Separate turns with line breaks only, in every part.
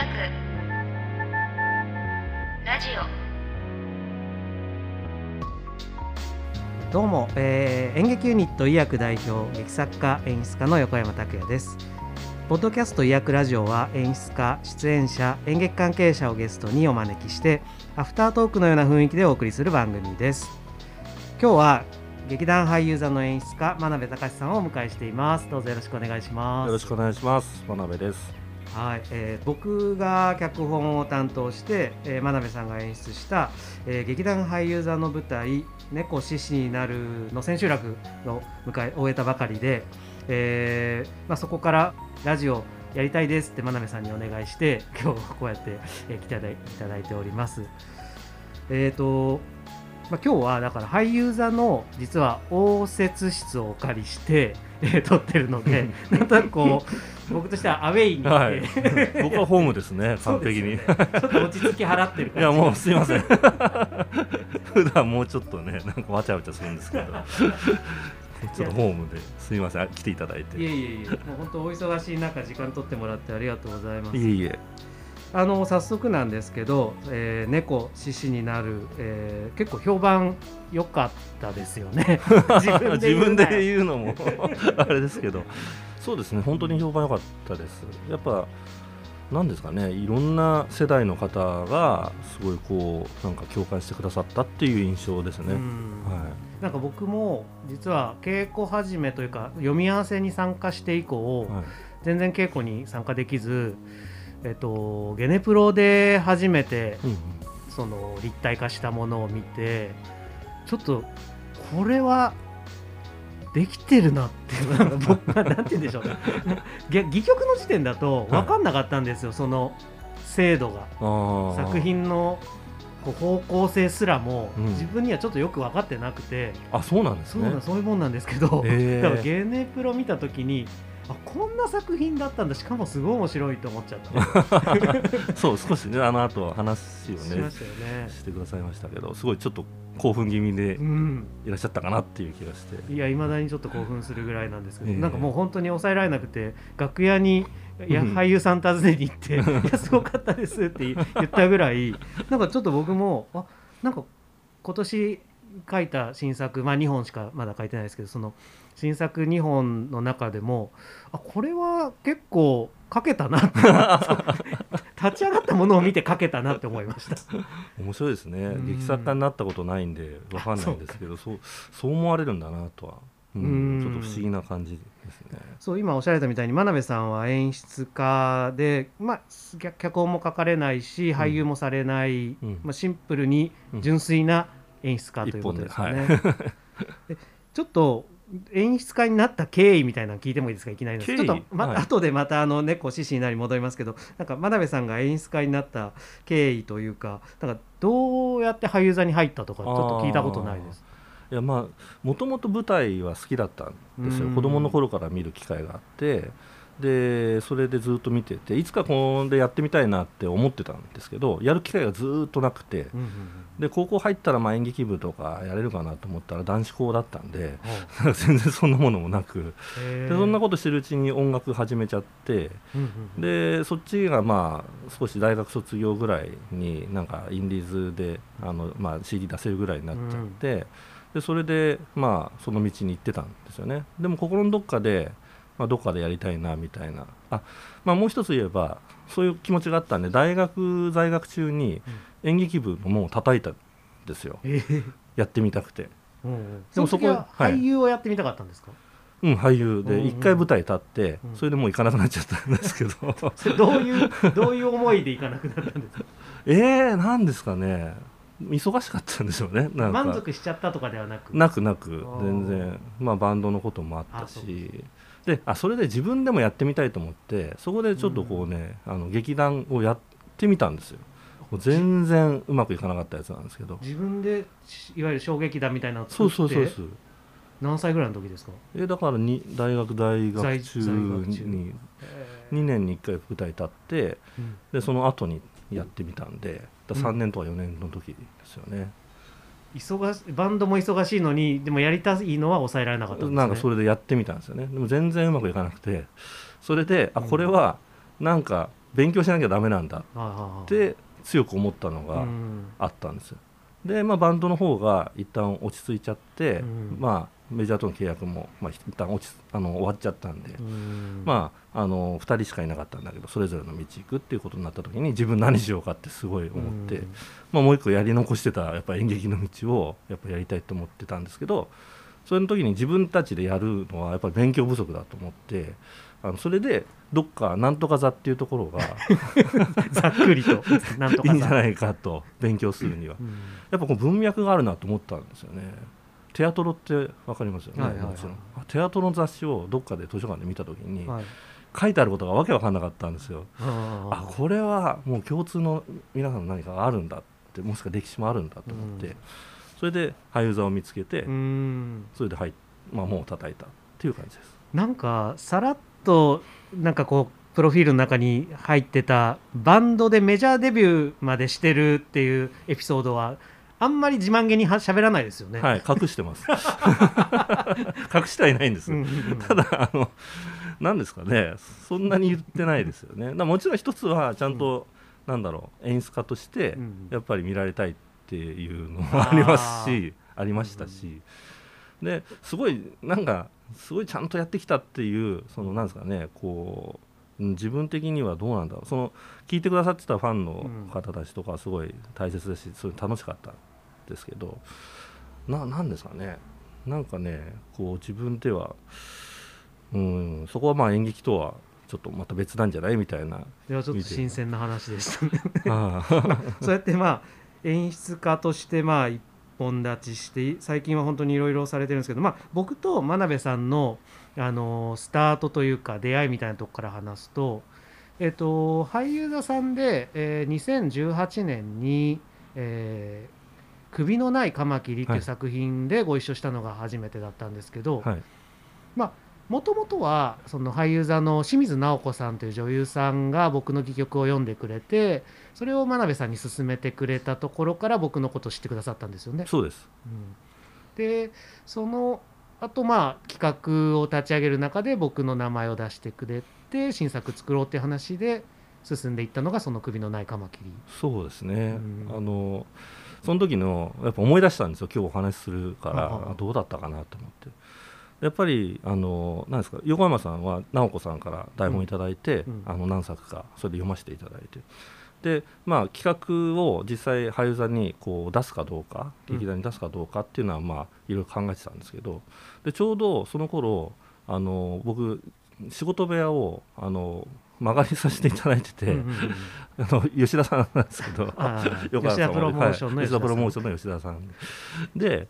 学ラジオ
どうも、えー演劇ユニット医薬代表劇作家演出家の横山拓也ですポッドキャスト医薬ラジオは演出家出演者演劇関係者をゲストにお招きしてアフタートークのような雰囲気でお送りする番組です今日は劇団俳優座の演出家真鍋隆さんをお迎えしていますどうぞよろしくお願いします
よろしくお願いします。真鍋です。
はい、えー僕が脚本を担当して、えー真鍋さんが演出した、えー劇団俳優座の舞台「猫獅子になる」の千秋楽を迎え終えたばかりで、えーまあ、そこからラジオやりたいですって真鍋さんにお願いして今日こうやって、えー来ていただいております。えーとまあ、今日はだから俳優座の実は応接室をお借りして、えー撮ってるので なんとなくこう僕としてはアウェイに、
はい
えー
僕はホームですね、完璧に。
ねちょっと落ち着き払ってる
いやもうすいません。普段もうちょっとね、なんかわちゃわちゃするんですけど。ちょっとホームですいません、あ来ていただいて。
いえ
い
いえいえもう本当お忙しい中時間取ってもらってありがとうございます
えいえ。
あの早速なんですけど、えー猫獅子になる、えー結構評判良かったですよね 自分で
自分で
うな
言うのもあれですけど、そうですね、本当に評判良かったです。やっぱ。なんですかね、いろんな世代の方がすごいこうなんか共感してくださったっていう印象ですね。
うん
は
なんか僕も実は稽古始めというか読み合わせに参加して以降、
い。はい。
全然稽古に参加できず、えっと、ゲネプロで初めて
うんうん
その立体化したものを見てちょっとこれはできてるなって僕はなんて言うんでしょう。ねぎ戯曲の時点だと分かんなかったんですよ、その精度が。作品のこう方向性すらも
うん。
自分にはちょっとよく分かってなくて、
あそうなんですね。
そうなそういうもんなんですけど、
へー。
だからゲネプロ見た時にあこんな作品だったんだ。しかもすごい面白いと思っちゃって
そう少しねあの後話をね。
しましたよね。
してくださいましたけどすごいちょっと興奮気味で
うん。
いらっしゃったかなっていう気がして。
いやいまだにちょっと興奮するぐらいなんですけど、
ええ。
なんかもう本当に抑えられなくて楽屋にいや
うん。
俳優さん訪ねに行って「いやすごかったです」って言ったぐらいなんかちょっと僕もあなんか今年書いた新作まあ2本しかまだ書いてないですけどその新作2本の中でもあこれは結構書けたな 立ち上がったものを見て書けたなって思いました。
面白いですね。
うん。
劇作家になったことないんでわかんないんですけどそうそう思われるんだなとは、うん
うん。
ちょっと不思議な感じですね。
そう今おっしゃられたみたいに真鍋さんは演出家で、まあ、脚脚本も書かれないし俳優もされない、
うん。
まあ、シンプルに純粋な演出家ということですよね。でちょっと演出家になった経緯みたいなの聞いてもいいですか？いきなりちょっと、ま
はい。
後でまたあの猫獅子になり戻りますけどなんか真鍋さんが演出家になった経緯というかなんかどうやって俳優座に入ったとかちょっと聞いたことないです。
いやまあもともと舞台は好きだったんですよ。
うん。
子供の頃から見る機会があってでそれでずっと見てていつかこれでやってみたいなって思ってたんですけどやる機会がずっとなくて
うんうん
で高校入ったらまあ演劇部とかやれるかなと思ったら男子校だったんで
う。ん
全然そんなものもなく。でそんなことしてるうちに音楽始めちゃって
うんうん
でそっちがまあ少し大学卒業ぐらいになんかインディーズであの、まあ、CD 出せるぐらいになっちゃって、でそれでまあその道に行ってたんですよね。でも心のどっかで、まあ、どっかでやりたいなみたいな。あ、まあ、もう一つ言えばそういう気持ちがあったんで大学在学中に演劇部の門を叩いたんですよ。
えー
やってみたくて。
うんうん。
でもそこ
は
はい。
俳優をやってみたかったんですか、
うん、俳優
うんうん
で一回舞台立って、
うん。
それでもう行かなくなっちゃったんですけど。
どういうどういう思いで行かなくなったんですか？
えー、なんですかね。忙しかったんでしょうねなんか。
満足しちゃったとかではなく。
なくなく全然。まあバンドのこともあったしであそれで自分でもやってみたいと思ってそこでちょっとこうね、あの劇団をやってみたんですよ。全然うまくいかなかったやつなんですけど。
自分でしいわゆる衝撃団みたいなのを
そう
作って
そうそうそう
何歳ぐらいの時ですか？
えだからに大学大学中に2年に1回舞台立って
うん。
でその後にやってみたんでだ3年とか4年の時ですよね、
忙しバンドも忙しいのにでもやりたいのは抑えられなかったんですね。
なんかそれでやってみたんですよね。でも全然うまくいかなくて。それであこれはなんか勉強しなきゃダメなんだ。って強く思ったの
う
が
ん。
あったんですよ。で、まあ、バンドの方が一旦落ち着いちゃって、
うん。
まあ、メジャーとの契約も、まあ、一旦落ちあの終わっちゃったんで、
うん。
まあ、あの2人しかいなかったんだけどそれぞれの道行くっていうことになった時に自分何しようかってすごい思って、
うん。
まあ、もう一個やり残してたやっぱ演劇の道をやっぱやりたいと思ってたんですけどそれの時に自分たちでやるのはやっぱり勉強不足だと思ってあのそれでどっかなんとか座っていうところが
ざっくりと。なんとかい
いいんじゃないかと勉強するには。やっぱこう文脈があるなと思ったんですよね。テアトロって分かりますよね、
はいはいはい。
テアトロの雑誌をどっかで図書館で見た時に、
はい。
書いてあることがわけわかんなかったんですよ。
あ
あこれはもう共通の皆さんの何かがあるんだってもしくは歴史もあるんだと思って、
うん。
それで俳優座を見つけて、
うん。
それで入っ、まあ、門を叩いたっていう感じです。
なんかさらっとなんかこうプロフィールの中に入ってたバンドでメジャーデビューまでしてるっていうエピソードはあんまり自慢げには喋らないですよね。
はい、隠してます。隠してはいないんです。
うんうんうん。
ただあの何ですかね。そんなに言ってないですよね。だもちろん一つはちゃんと、なんだろう演出家として
うん
やっぱり見られたいっていうのもありますしありましたし、ですごいなんかすごいちゃんとやってきたっていうそのなんですかねこううん自分的にはどうなんだろう。その聞いてくださってたファンの方たちとかはすごい大切ですしすごい楽しかった。んですけどななんですかね。なんかねこう自分ではうんそこはまあ演劇とはちょっとまた別なんじゃない？みたいな。
いやちょっと新鮮な話でしたね。
ああ。
そうやってまあ演出家としてまあ一本立ちして最近は本当にいろいろされてるんですけど、まあ、僕と真鍋さんの、あのスタートというか出会いみたいなとこから話すと、えっと俳優座さんで、えー2018年に、えー首のないカマキリ」っていう作品でご一緒したのが初めてだったんですけど、
はい。
もともとはその俳優座の清水直子さんという女優さんが僕の戯曲を読んでくれてそれを真鍋さんに勧めてくれたところから僕のことを知ってくださったんですよね。
そうです。
うん。でそのあとまあ企画を立ち上げる中で僕の名前を出してくれて新作作ろうっていう話で進んでいったのがその首のないカマキリ。
そうですね、
うん。
あのその時のやっぱ思い出したんですよ。今日お話しするからどうだったかなと思って。やっぱりあのなんですか横山さんは直子さんから台本いただいて、
うん。
あの何作かそれで読ませていただいて。でまあ企画を実際俳優座にこう出すかどうか
うん。
劇団に出すかどうかっていうのはまあいろいろ考えてたんですけど。でちょうどその頃あの僕仕事部屋をあの間借りさせていただいてて、
うんうんうん
あの吉田さんなんですけど
プロモーションの
はい吉田プロモー
シ
ションの吉田さん。で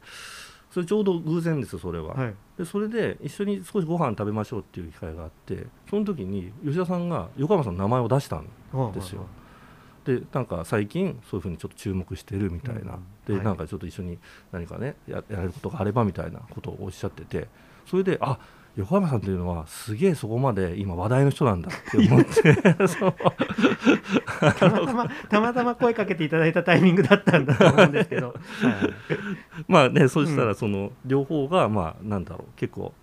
それちょうど偶然ですよそれは、
はい。
でそれで一緒に少しご飯食べましょうっていう機会があってその時に吉田さんが横山さんの名前を出したんですよ。でなんか最近そういうふうにちょっと注目してるみたいな、
うん。
で、
はい。
なんかちょっと一緒に何かねややれることがあればみたいなことをおっしゃっててそれであ横山さんっていうのはすげえそこまで今話題の人なんだって思って。
たまたまたまたま声かけていただいたタイミングだったんだと思うんですけど、は い
まあねそしたらその両方がまあなんだろう結構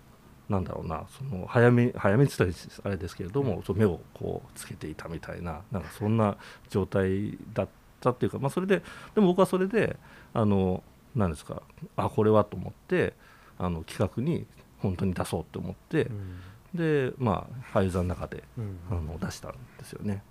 なんだろうなその早め早めって言ったらあれですけれども、そう目をこうつけていたみたいななんかそんな状態だったっていうか、まあ、それででも僕はそれであのなんですかあこれはと思ってあの企画に本当に出そうと思って
う、ん
でまあ俳優座の中で
うん
あの出したんですよね。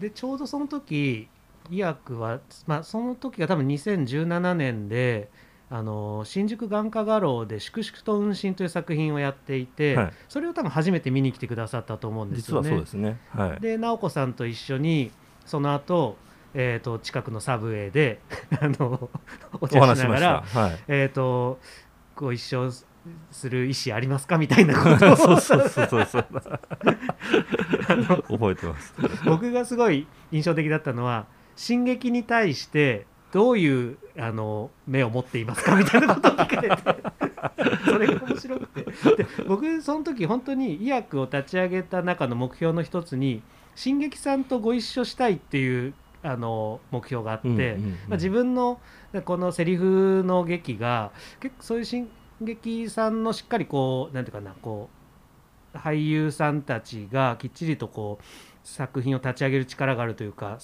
でちょうどその時医薬は、まあ、その時が多分2017年であの新宿眼科画廊で「粛々と運針」という作品をやっていて、
はい
それを多分初めて見に来てくださったと思うんです
実は
よね。
そうですね。はい。
で直子さんと一緒にその後、えー、と近くのサブウェイで あのお
お
茶
話し
ながら
た。はい。
えー、とご一緒する意思ありますか？みたいなこと。を
そうそうそうそう。覚えてます。
僕がすごい印象的だったのは進撃に対してどういうあの目を持っていますか？みたいなことを聞かれて。それが面白くて。で僕その時本当に医薬を立ち上げた中の目標の一つに進撃さんとご一緒したいっていうあの目標があって、まあ、自分のこのセリフの劇が結構そういう進撃さんのしっかりこうなんていうかなこう俳優さんたちがきっちりとこう作品を立ち上げる力があるというか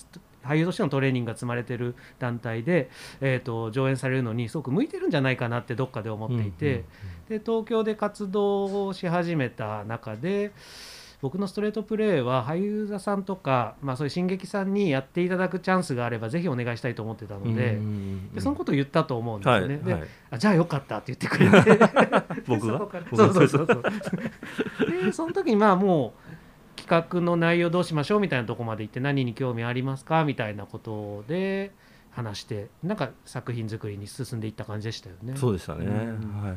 俳優としてのトレーニングが積まれてる団体で、えー、と上演されるのにすごく向いてるんじゃないかなってどっかで思っていて、で東京で活動をし始めた中で僕のストレートプレーは俳優座さんとか、まあ、そういう新劇さんにやっていただくチャンスがあればぜひお願いしたいと思ってたので,、でそのことを言ったと思うんですよね。はい、で、はい、あじゃあよかったって言ってくれて。
僕が？
そうそうそうそう。でその時にまあもう企画の内容どうしましょうみたいなとこまで行って何に興味ありますかみたいなことで話してなんか作品作りに進んでいった感じでしたよね。
そうでしたね、うん、はいはい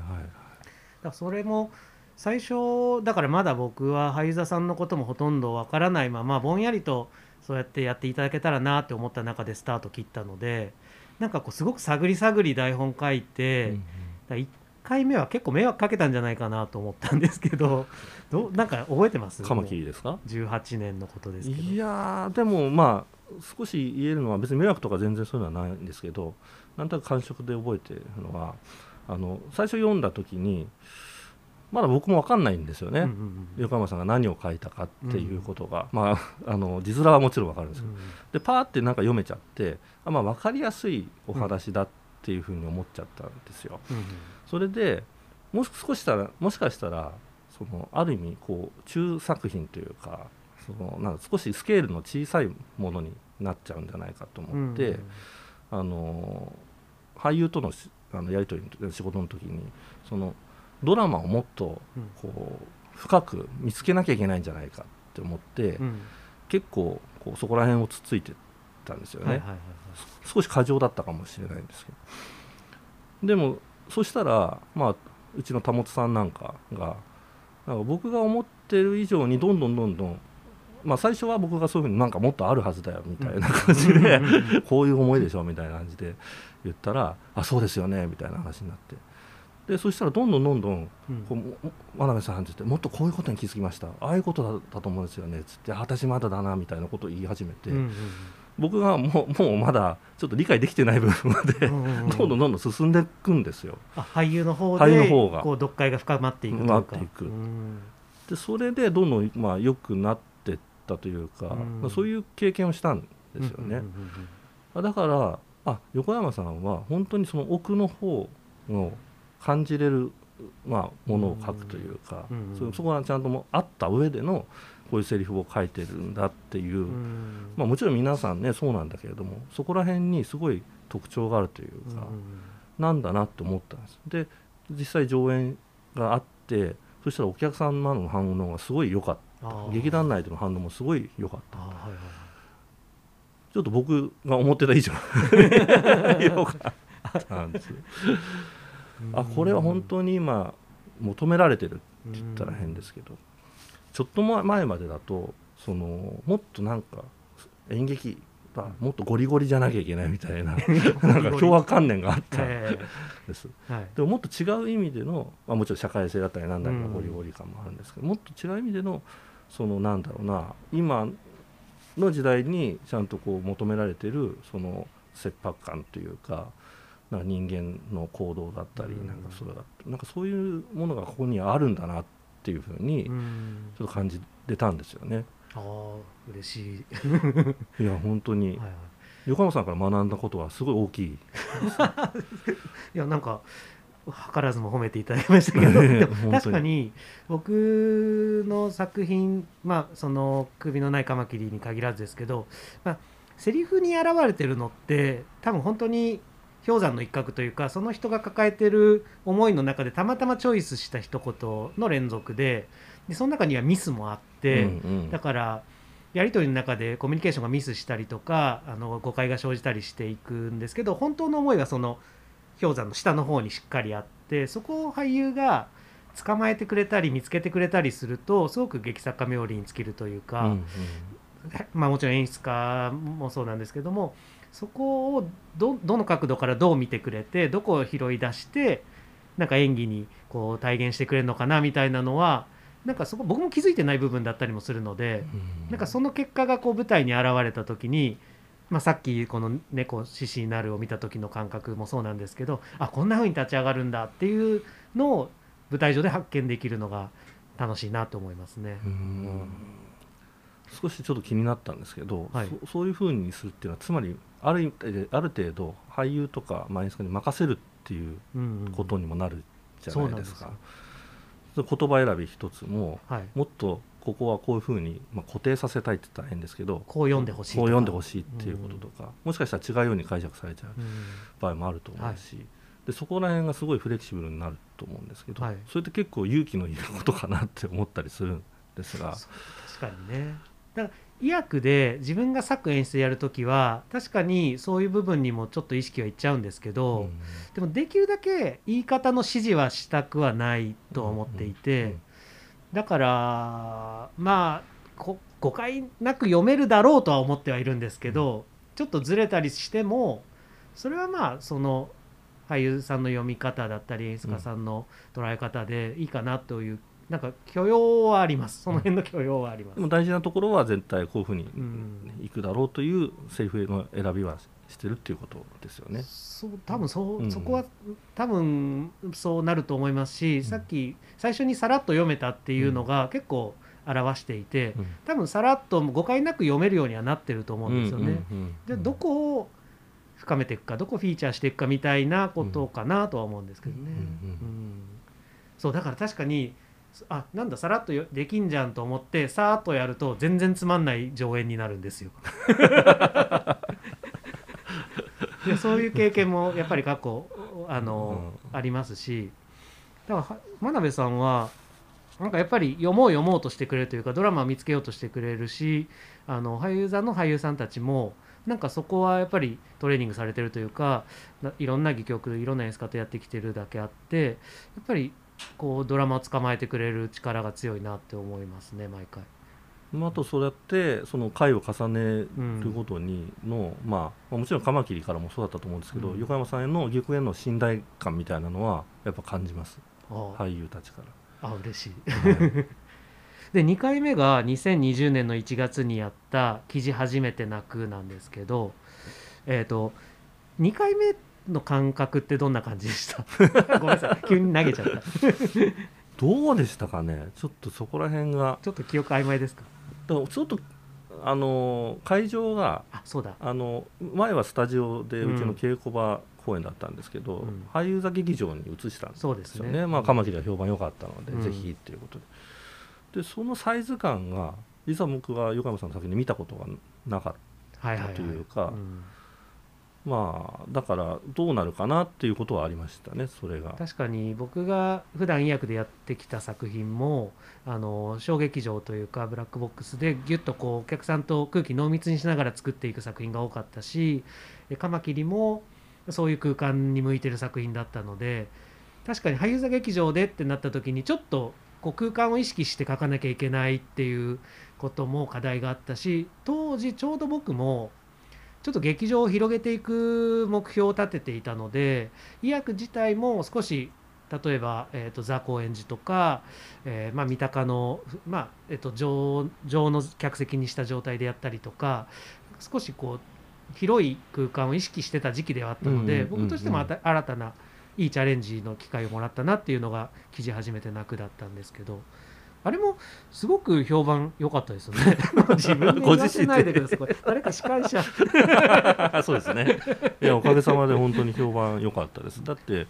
だそれも最初だからまだ僕は俳優座さんのこともほとんどわからないままぼんやりとそうやってやっていただけたらなって思った中でスタート切ったのでなんかこうすごく探り探り台本書いて、うん、1回目は結構迷惑かけたんじゃないかなと思ったんですけど どなんか覚えてます？
カマキリですか
？18年のことですけど。
いやでもまあ少し言えるのは別に迷惑とか全然そういうのはないんですけどなんとなく感触で覚えてるのはあの最初読んだ時にまだ僕も分かんないんですよね、うんうんうん、横山さんが何を書いたかっていうことが、うん、まあ、あの字面はもちろん分かるんですけど、うん、でパーってなんか読めちゃってあ、まあ、分かりやすいお話だっていうふうに思っちゃったんですよ。うんうん、それでもし少したらもしかしたらそのある意味こう中作品というかそのなんか少しスケールの小さいものになっちゃうんじゃないかと思って、うんうん、あの俳優とのあのやり取りの仕事の時にそのドラマをもっとこう深く見つけなきゃいけないんじゃないかって思って、うん、結構こうそこら辺をつついてたんですよね、はいはいはい、少し過剰だったかもしれないんですけど。でもそしたらまあうちの保さんなんかがなんか僕が思ってる以上にどんどんどんどんまあ最初は僕がそういうふうになんかもっとあるはずだよみたいな感じで、こういう思いでしょみたいな感じで言ったら「あそうですよね」みたいな話になってでそしたらどんどんどんどんこう真鍋さんって言ってもっとこういうことに気づきました。ああいうことだったと思うんですよね。っつって私まだだなみたいなことを言い始めて、僕がもうもうまだちょっと理解できてない部分まで、どんどんどんどん進んでいくんですよ。
俳優の方で俳優の方が。こう読解が深まっていくと
か。っていく。でそれでどんどんまあ良くなっていったというか、うそういう経験をしたんですよね。だからあ横山さんは本当にその奥の方の感じれる、まあ、ものを書くというか、そそこはちゃんともあった上でのこういうセリフを書いてるんだっていう、まあ、もちろん皆さんねそうなんだけれどもそこら辺にすごい特徴があるというか、なんだなって思ったんです。で実際上演があってそしたらお客様の反応がすごい良かった。劇団内での反応もすごい良かった。はいはい、ちょっと僕が思ってた以上 良かったんですよ。あこれは本当に今求められてるって言ったら変ですけど。ちょっと前までだとそのもっとなんか演劇はもっとゴリゴリじゃなきゃいけないみたいな なんか共和観念があったんです、はい、でももっと違う意味での、まあ、もちろん社会性だったりなんだりのゴリゴリ感もあるんですけど、もっと違う意味でのそのなんだろうな今の時代にちゃんとこう求められてるその切迫感というかなんか人間の行動だったり、なんかそれだなんかそういうものがここにあるんだなっていうふうにちょっと感じてたんですよね。
ああ嬉しい。
いや本当に、はいはい、横山さんから学んだことはすごい大きい い
やなんか図らずも褒めていただきましたけど。確かに僕の作品まあその首のないカマキリに限らずですけど、まあ、セリフに表れてるのって多分本当に氷山の一角というかその人が抱えてる思いの中でたまたまチョイスした一言の連続ででその中にはミスもあって、うんうん、だからやり取りの中でコミュニケーションがミスしたりとかあの誤解が生じたりしていくんですけど本当の思いはその氷山の下の方にしっかりあってそこを俳優が捕まえてくれたり見つけてくれたりするとすごく劇作家冥利に尽きるというか、うんうん、まあ、もちろん演出家もそうなんですけどもそこをどどの角度からどう見てくれてどこを拾い出してなんか演技にこう体現してくれるのかなみたいなのはなんかそこ僕も気づいてない部分だったりもするので、うん、なんかその結果がこう舞台に現れた時に、まあ、さっきこの「猫獅子になる」を見た時の感覚もそうなんですけどあこんな風に立ち上がるんだっていうのを舞台上で発見できるのが楽しいなと思いますね。
うん。少しちょっと気になったんですけど、
はい。
そそういうふうにするっていうのはつまりあるある程度俳優とかまあ演出家に任せるっていう
うんうん。
ことにもなるじゃないですか。
そ
言葉選び一つも
はい、
もっとここはこういうふうに、まあ、固定させたいって言ったら変ですけど
こう読んでほしい
こう読んでほしいっていうこととか、もしかしたら違うように解釈されちゃう
うん。
場合もあると思うし、でそこら辺がすごいフレキシブルになると思うんですけど、
はい。
それって結構勇気のいることかなって思ったりするんですが。
確かにね。だから医薬で自分が作演出やるときは確かにそういう部分にもちょっと意識はいっちゃうんですけど、
うん。
でもできるだけ言い方の指示はしたくはないと思っていて、
うんうん
だからまあこ誤解なく読めるだろうとは思ってはいるんですけど、ちょっとずれたりしてもそれはまあその俳優さんの読み方だったり演出家さんの捉え方でいいかなという、なんか許容はあります。その辺の許容はあります。
でも大事なところは絶対こういうふうに
うん。
いくだろうというセリフの選びはしてるっていうことですよね。
そう多分そう、
うん。
そこは多分そうなると思いますし、
ん。
さっき最初にさらっと読めたっていうのが結構表していて、
うん。
多分さらっと誤解なく読めるようにはなってると思うんですよね。
うんうんうん
じゃあどこを深めていくかどこフィーチャーしていくかみたいなことかなとは思うんですけどね。
うんうん。
うん。そうだから確かにあなんださらっとよできんじゃんと思ってさーっとやると全然つまんない上演になるんですよ。いやそういう経験もやっぱり過去あの、ありますしだからは真鍋さんはなんかやっぱり読もう読もうとしてくれるというかドラマを見つけようとしてくれるしあの俳優座の俳優さんたちもなんかそこはやっぱりトレーニングされてるというかないろんな戯曲いろんな演出家とやってきてるだけあってやっぱりこうドラマを捕まえてくれる力が強いなって思いますね毎回。
まああとそうやってその回を重ねるごとにの、まあまあもちろんカマキリからもそうだったと思うんですけど、
うん
横山さんへの玉への信頼感みたいなのはやっぱ感じます俳優たちから。
あ嬉しい。
はい
で2回目が2020年の1月にやった「記事初めて泣く」なんですけどえっ、と2回目の感覚ってどんな感じでした？ごめんなさい。急に投げちゃった。
どうでしたかね？ちょっとそこら辺が。
ちょっと記憶曖昧ですか？
だからちょっとあの会場が
あそうだ。
あの前はスタジオで
う
ちの稽古場公演だったんですけど、
うん。
俳優座劇場に移したんですよ
そうですね。
ねまあ、カマキリが評判良かったので、
うん。
ぜひっていうことで。でそのサイズ感が実は僕は横山さんの作品で見たことがなかっ
はいはい、はい、
とい。うか
ん。
たまあだからどうなるかなっていうことはありましたねそれが。
確かに僕が普段医薬でやってきた作品もあの小劇場というかブラックボックスでギュッとこうお客さんと空気濃密にしながら作っていく作品が多かったしカマキリもそういう空間に向いてる作品だったので確かに俳優座劇場でってなった時にちょっとこう空間を意識して書かなきゃいけないっていうことも課題があったし当時ちょうど僕もちょっと劇場を広げていく目標を立てていたので医薬自体も少し例えば、えー、とザ・高円寺とか、えーまあ、三鷹の、まあえー、と上上の客席にした状態でやったりとか少しこう広い空間を意識してた時期ではあったので、
うんうんうんうん。
僕としてもあた新たないいチャレンジの機会をもらったなっていうのが記事始めて泣くだったんですけどあれもすごく評判良かったですよね。自分で言わせないでください。誰か司会者。
そうですね。いやおかげさまで本当に評判良かったです。だって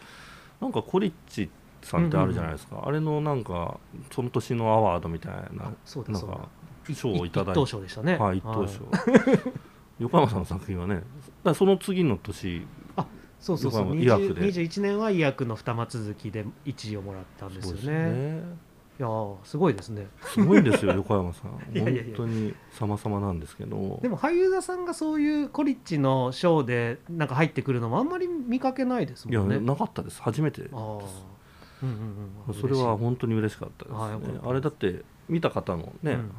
なんかコリッチさんってあるじゃないですか、あれのなんかその年のアワードみたいな
あそうだそうだ。
なんか賞をいただい
一等
て
賞でしたね。
はい一等
はい。
賞。横山さんの作品はねだその次の年
そうそうそう。
横山医薬で。
20 21年は医薬の二間続きで1位をもらったんですよ
そう
ねいやーすごいですね。
すごいんですよ 横山さん。
いやいやいや。
本当に様々なんですけど。
でも俳優座さんがそういうコリッチのショーでなんか入ってくるのもあんまり見かけないです
いや
もんね。
なかったです。初めてです。
うんうんうん
それは本当に嬉しかったですね。あれだって見た方のね、
うん。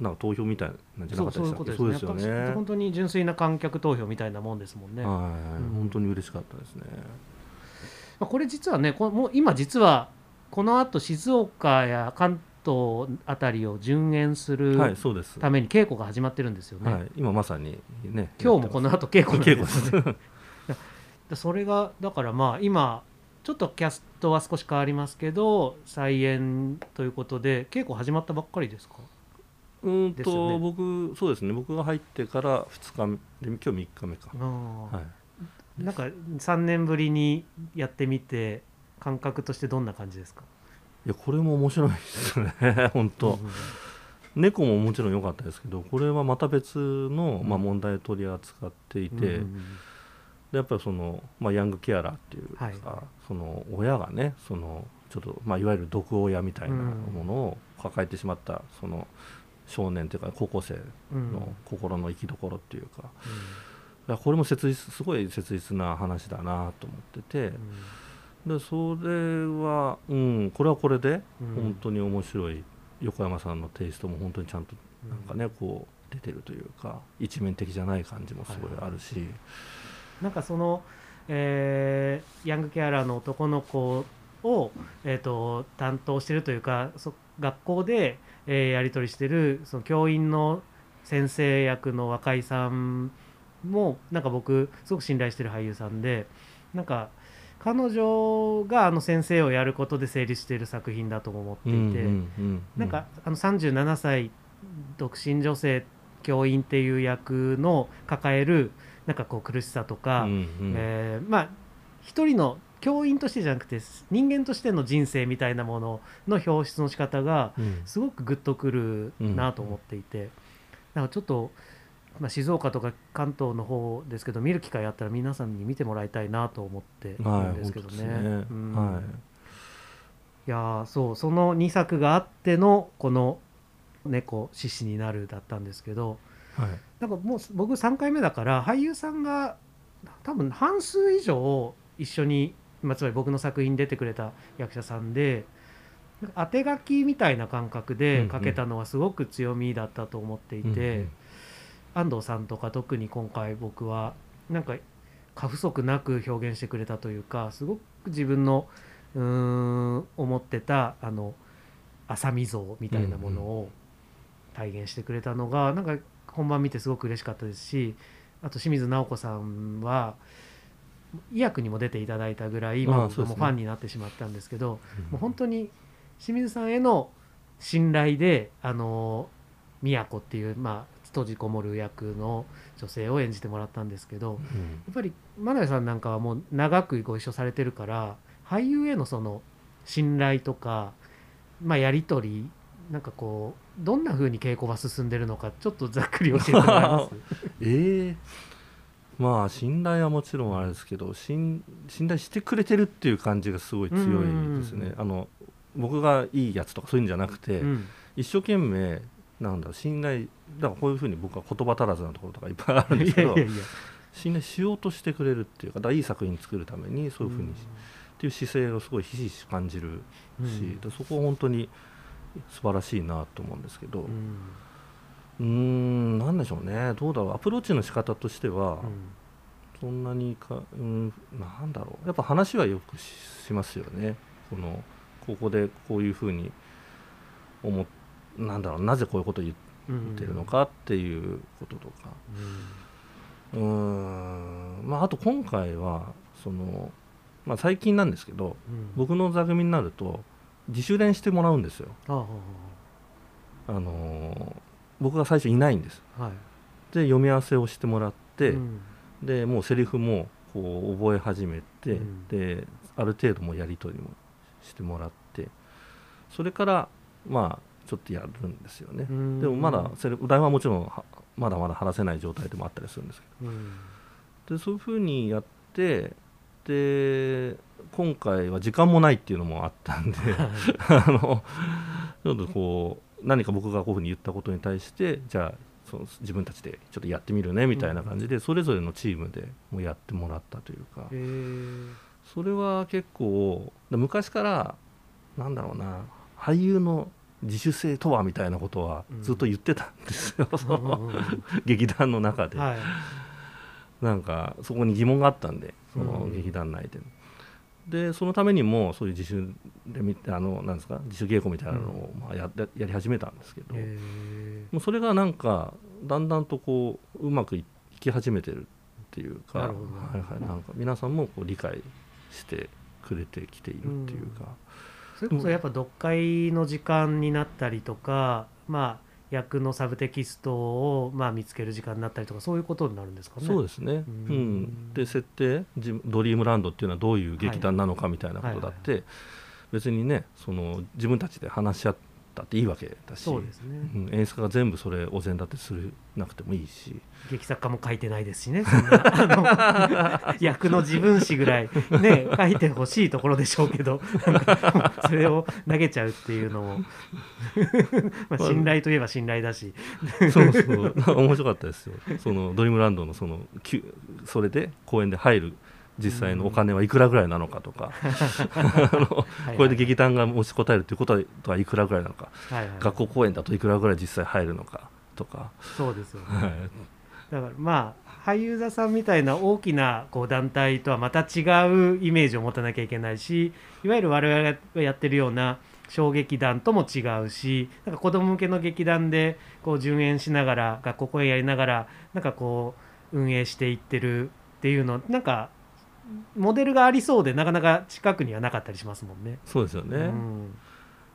なんか投票みたいなんじゃな
そう
かった
そういう
でしたっけ
ことです
よ
本当に純粋な観客投票みたいなもんですもんね、
はい、
うん。
本当に嬉しかったですね。
まあこれ実はねこもう今実はこのあと静岡や関東あたりを順延する
はいそうです。
ために稽古が始まってるんですよね、
はい、今まさにね
今日もこの後稽古なん
稽古
ですよね。
です。
で それがだからまあ今ちょっとキャストは少し変わりますけど再演ということで稽古始まったばっかりですか？
うーんと、
ですよね。
僕そうですね。僕が入ってから2日目で今日3日目か、
あー。
はい、
なんか3年ぶりにやってみて感覚としてどんな感じですか？
いやこれも面白いですね。本当、
うん
猫ももちろん良かったですけどこれはまた別の、
うん。
まあ、問題を取り扱っていて、
うん
でやっぱりその、まあ、ヤングケアラーっていうか、
はい。
その親がねそのちょっと、まあ、いわゆる毒親みたいなものを抱えてしまったその少年というか高校生
うん。
の心の生きどころっていうか,、これも切実すごい切実な話だなと思っててでそれは、うん、これはこれで
うん。
本当に面白い横山さんのテイストも本当にちゃんとなんかねこう出てるというか一面的じゃない感じもすごい。あるし、
なんかその、えーヤングケアラーの男の子を、えー、と担当してるというかそ学校で、えーやり取りしてるその教員の先生役の若井さんもなんか僕すごく信頼してる俳優さんでなんか彼女があの先生をやることで成立している作品だとも思っていて、
うんうんうん
なんかあの37歳独身女性教員っていう役の抱えるなんかこう苦しさとか、えーまあ一人の教員としてじゃなくて人間としての人生みたいなものの表出の仕方が
うん。
すごくグッとくるなと思っていて、なんかちょっと、まあ、静岡とか関東の方ですけど見る機会あったら皆さんに見てもらいたいなと思ってる
はい
んですけどね。
本当ですね。
うん。
はい。
いやーそうその2作があってのこの「猫獅子になる」だったんですけど
はい。
なんかもう僕3回目だから俳優さんが多分半数以上一緒に、まあ、つまり僕の作品に出てくれた役者さんで当て書きみたいな感覚で書けたのはすごく強みだったと思っていて、
うんうん
安藤さんとか特に今回僕はなんか過不足なく表現してくれたというかすごく自分のうーん思ってたあの浅見像みたいなものを体現してくれたのが、なんか本番見てすごく嬉しかったですしあと清水直子さんは医薬にも出ていただいたぐらい、まあ、僕もファンになってしまったんですけど、
うん
もう本当に清水さんへの信頼であの宮子っていう、まあ、閉じこもる役の女性を演じてもらったんですけどやっぱり真鍋さんなんかはもう長くご一緒されてるから俳優へのその信頼とか、まあ、やり取りなんかこうどんな風に稽古が進んでるのかちょっとざっくり教えてもらえます？
ええまあ信頼はもちろんあれですけど信信頼してくれてるっていう感じがすごい強いですね。あの僕がいいやつとかそういうんじゃなくて、
うん。
一生懸命なんだ信頼だからこういうふうに僕は言葉足らずなところとかいっぱいあるん
い
ですけど信頼しようとしてくれるっていうかだいい作品作るためにそういうふうに、っていう姿勢をすごいひしひし感じる
うん。
そこは本当に素晴らしいなと思うんですけど
うん。
うーんなんでしょうね。どうだろう。アプローチの仕方としては、
うん。
そんなにか、うん、なんだろう。やっぱ話はよくししますよね。このここでこういうふうに思っなんだろう。なぜこういうことを言ってるのかっていうこととか。うーん。まああと今回はその、まあ、最近なんですけど
うん。
僕の座組になると自主練してもらうんですよ。
ああ
あのー僕が最初いないんです。
はい。
で読み合わせをしてもらって、
うん。
でもうセリフもこう覚え始めて、
うん。
である程度もやり取りもしてもらってそれからまあちょっとやるんですよね、
うん。
でもまだセリフ台本はもちろんはまだまだ話せない状態でもあったりするんですけ
うん。
どでそういうふうにやってで今回は時間もないっていうのもあったんで あのちょっとこう何か僕がこういうふうに言ったことに対してじゃあその自分たちでちょっとやってみるねみたいな感じで、それぞれのチームでもうやってもらったというか。それは結構で昔からなんだろうな俳優の自主性とはみたいなことは
うん
ずっと言ってたんですよ、劇団の中で、
はい。
なんかそこに疑問があったんでその
うん
劇団内で。でそのためにもそういう自主でみあのなんですか自主稽古みたいなのを、まあ、やややり始めたんですけど、もうそれがなんかだんだんとこううまくいき始めてるっていうか
なるほど。
はいはい、なんか皆さんもこう理解してくれてきているっていうか、
それこそやっぱ読解の時間になったりとか、まあ役のサブテキストをまあ見つける時間になったりとかそういうことになるんですかね？
そうですね、
う
うん。んで設定じドリームランドっていうのはどういう劇団なのかみたいなことだって、別にねその自分たちで話し合ったっていいわけだし
そうですね。
うん、演出家が全部それお膳立てするなくてもいいし
劇作家も書いてないですしね。そんなあの 役の自分史ぐらいね書いてほしいところでしょうけど、それを投げちゃうっていうのも まあ信頼といえば信頼だし。
そうそう 面白かったですよそのドリームランドのそのきゅそれで公演で入る実際のお金はいくらぐらいなのかとか、あのこれで劇団が持ちこたえるということはとはいくらぐらいなのか、
はいはい。
学校公演だといくらぐらい実際入るのかとか、
そうですよね。
はい。
だからまあ俳優座さんみたいな大きなこう団体とはまた違うイメージを持たなきゃいけないしいわゆる我々がやってるような小劇団とも違うしなんか子供向けの劇団でこう順延しながら学校公演やりながらなんかこう運営していってるっていうのなんかモデルがありそうでなかなか近くにはなかったりしますもんね。
そうですよね、
うん。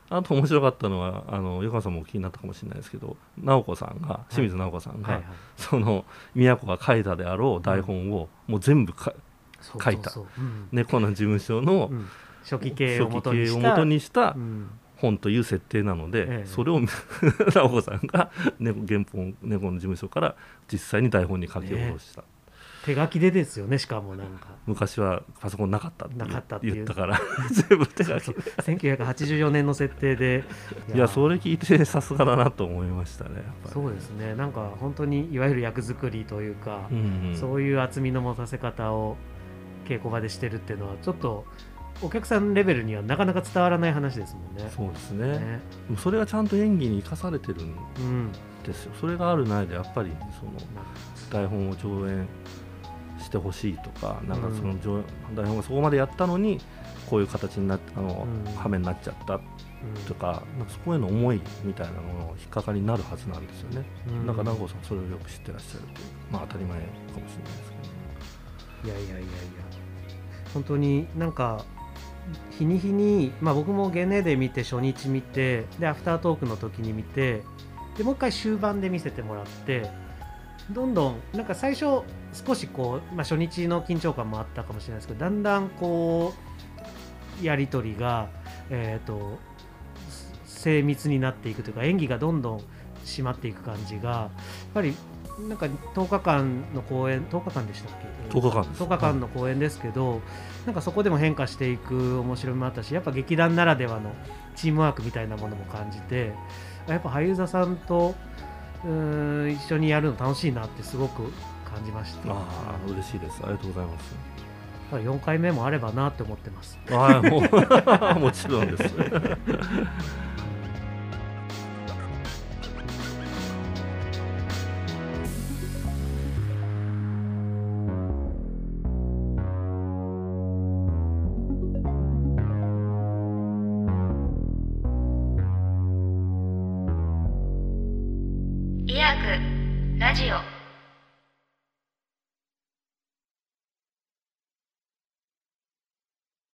あと面白かったのはあの横川さんもお気になったかもしれないですけど直子さんが清水直子さんが、
はいはい、
その宮子が書いたであろう台本をもう全部か
そう
書いた。猫の事務所の
うん。初期系を
初期
元にした
系を元にした
うん。
本という設定なので、
ええ。
それを 直子さんが猫原本猫の事務所から実際に台本に書き下ろした、
手書きでですよねしかもなんか。
昔はパソコンなかったって
なかったって
言ったから。全部手書き
そう1984年の設定で。
いやそれ聞いてさすがだなと思いましたね
そうですね。なんか本当にいわゆる役作りというか、
うんうん。
そういう厚みの持たせ方を稽古場でしてるっていうのはちょっとお客さんレベルにはなかなか伝わらない話ですもんね。
そうですね。
ね。
それがちゃんと演技に生かされてるん
うん、
ですよ。それがあるないでやっぱりその台本を上演してほしいとかなんかその上、台本がそこまでやったのにこういう形になあの、
うん。
羽目になっちゃったとかなんかそこへの思いみたいなものの引っかかりになるはずなんですよね、
うん。
なんか南郷さんそれをよく知ってらっしゃるというまあ当たり前かもしれないですけど。
いやいやいやいや。本当になんか日に日に、まあ、僕もゲネで見て初日見てでアフタートークの時に見てでもう一回終盤で見せてもらってどんどんなんか最初少しこう、まあ、初日の緊張感もあったかもしれないですけどだんだんこうやり取りが、えー、と精密になっていくというか演技がどんどん締まっていく感じがやっぱりなんか10日間の公演10日間でしたっけ
？10日間です。
10日間の公演ですけど、なんかそこでも変化していく面白みもあったしやっぱ劇団ならではのチームワークみたいなものも感じてやっぱ俳優座さんとうーん一緒にやるの楽しいなってすごく感じました
ああ嬉しいです。ありがとうございます。
4回目もあればなって思ってます。
ああもう もちろんです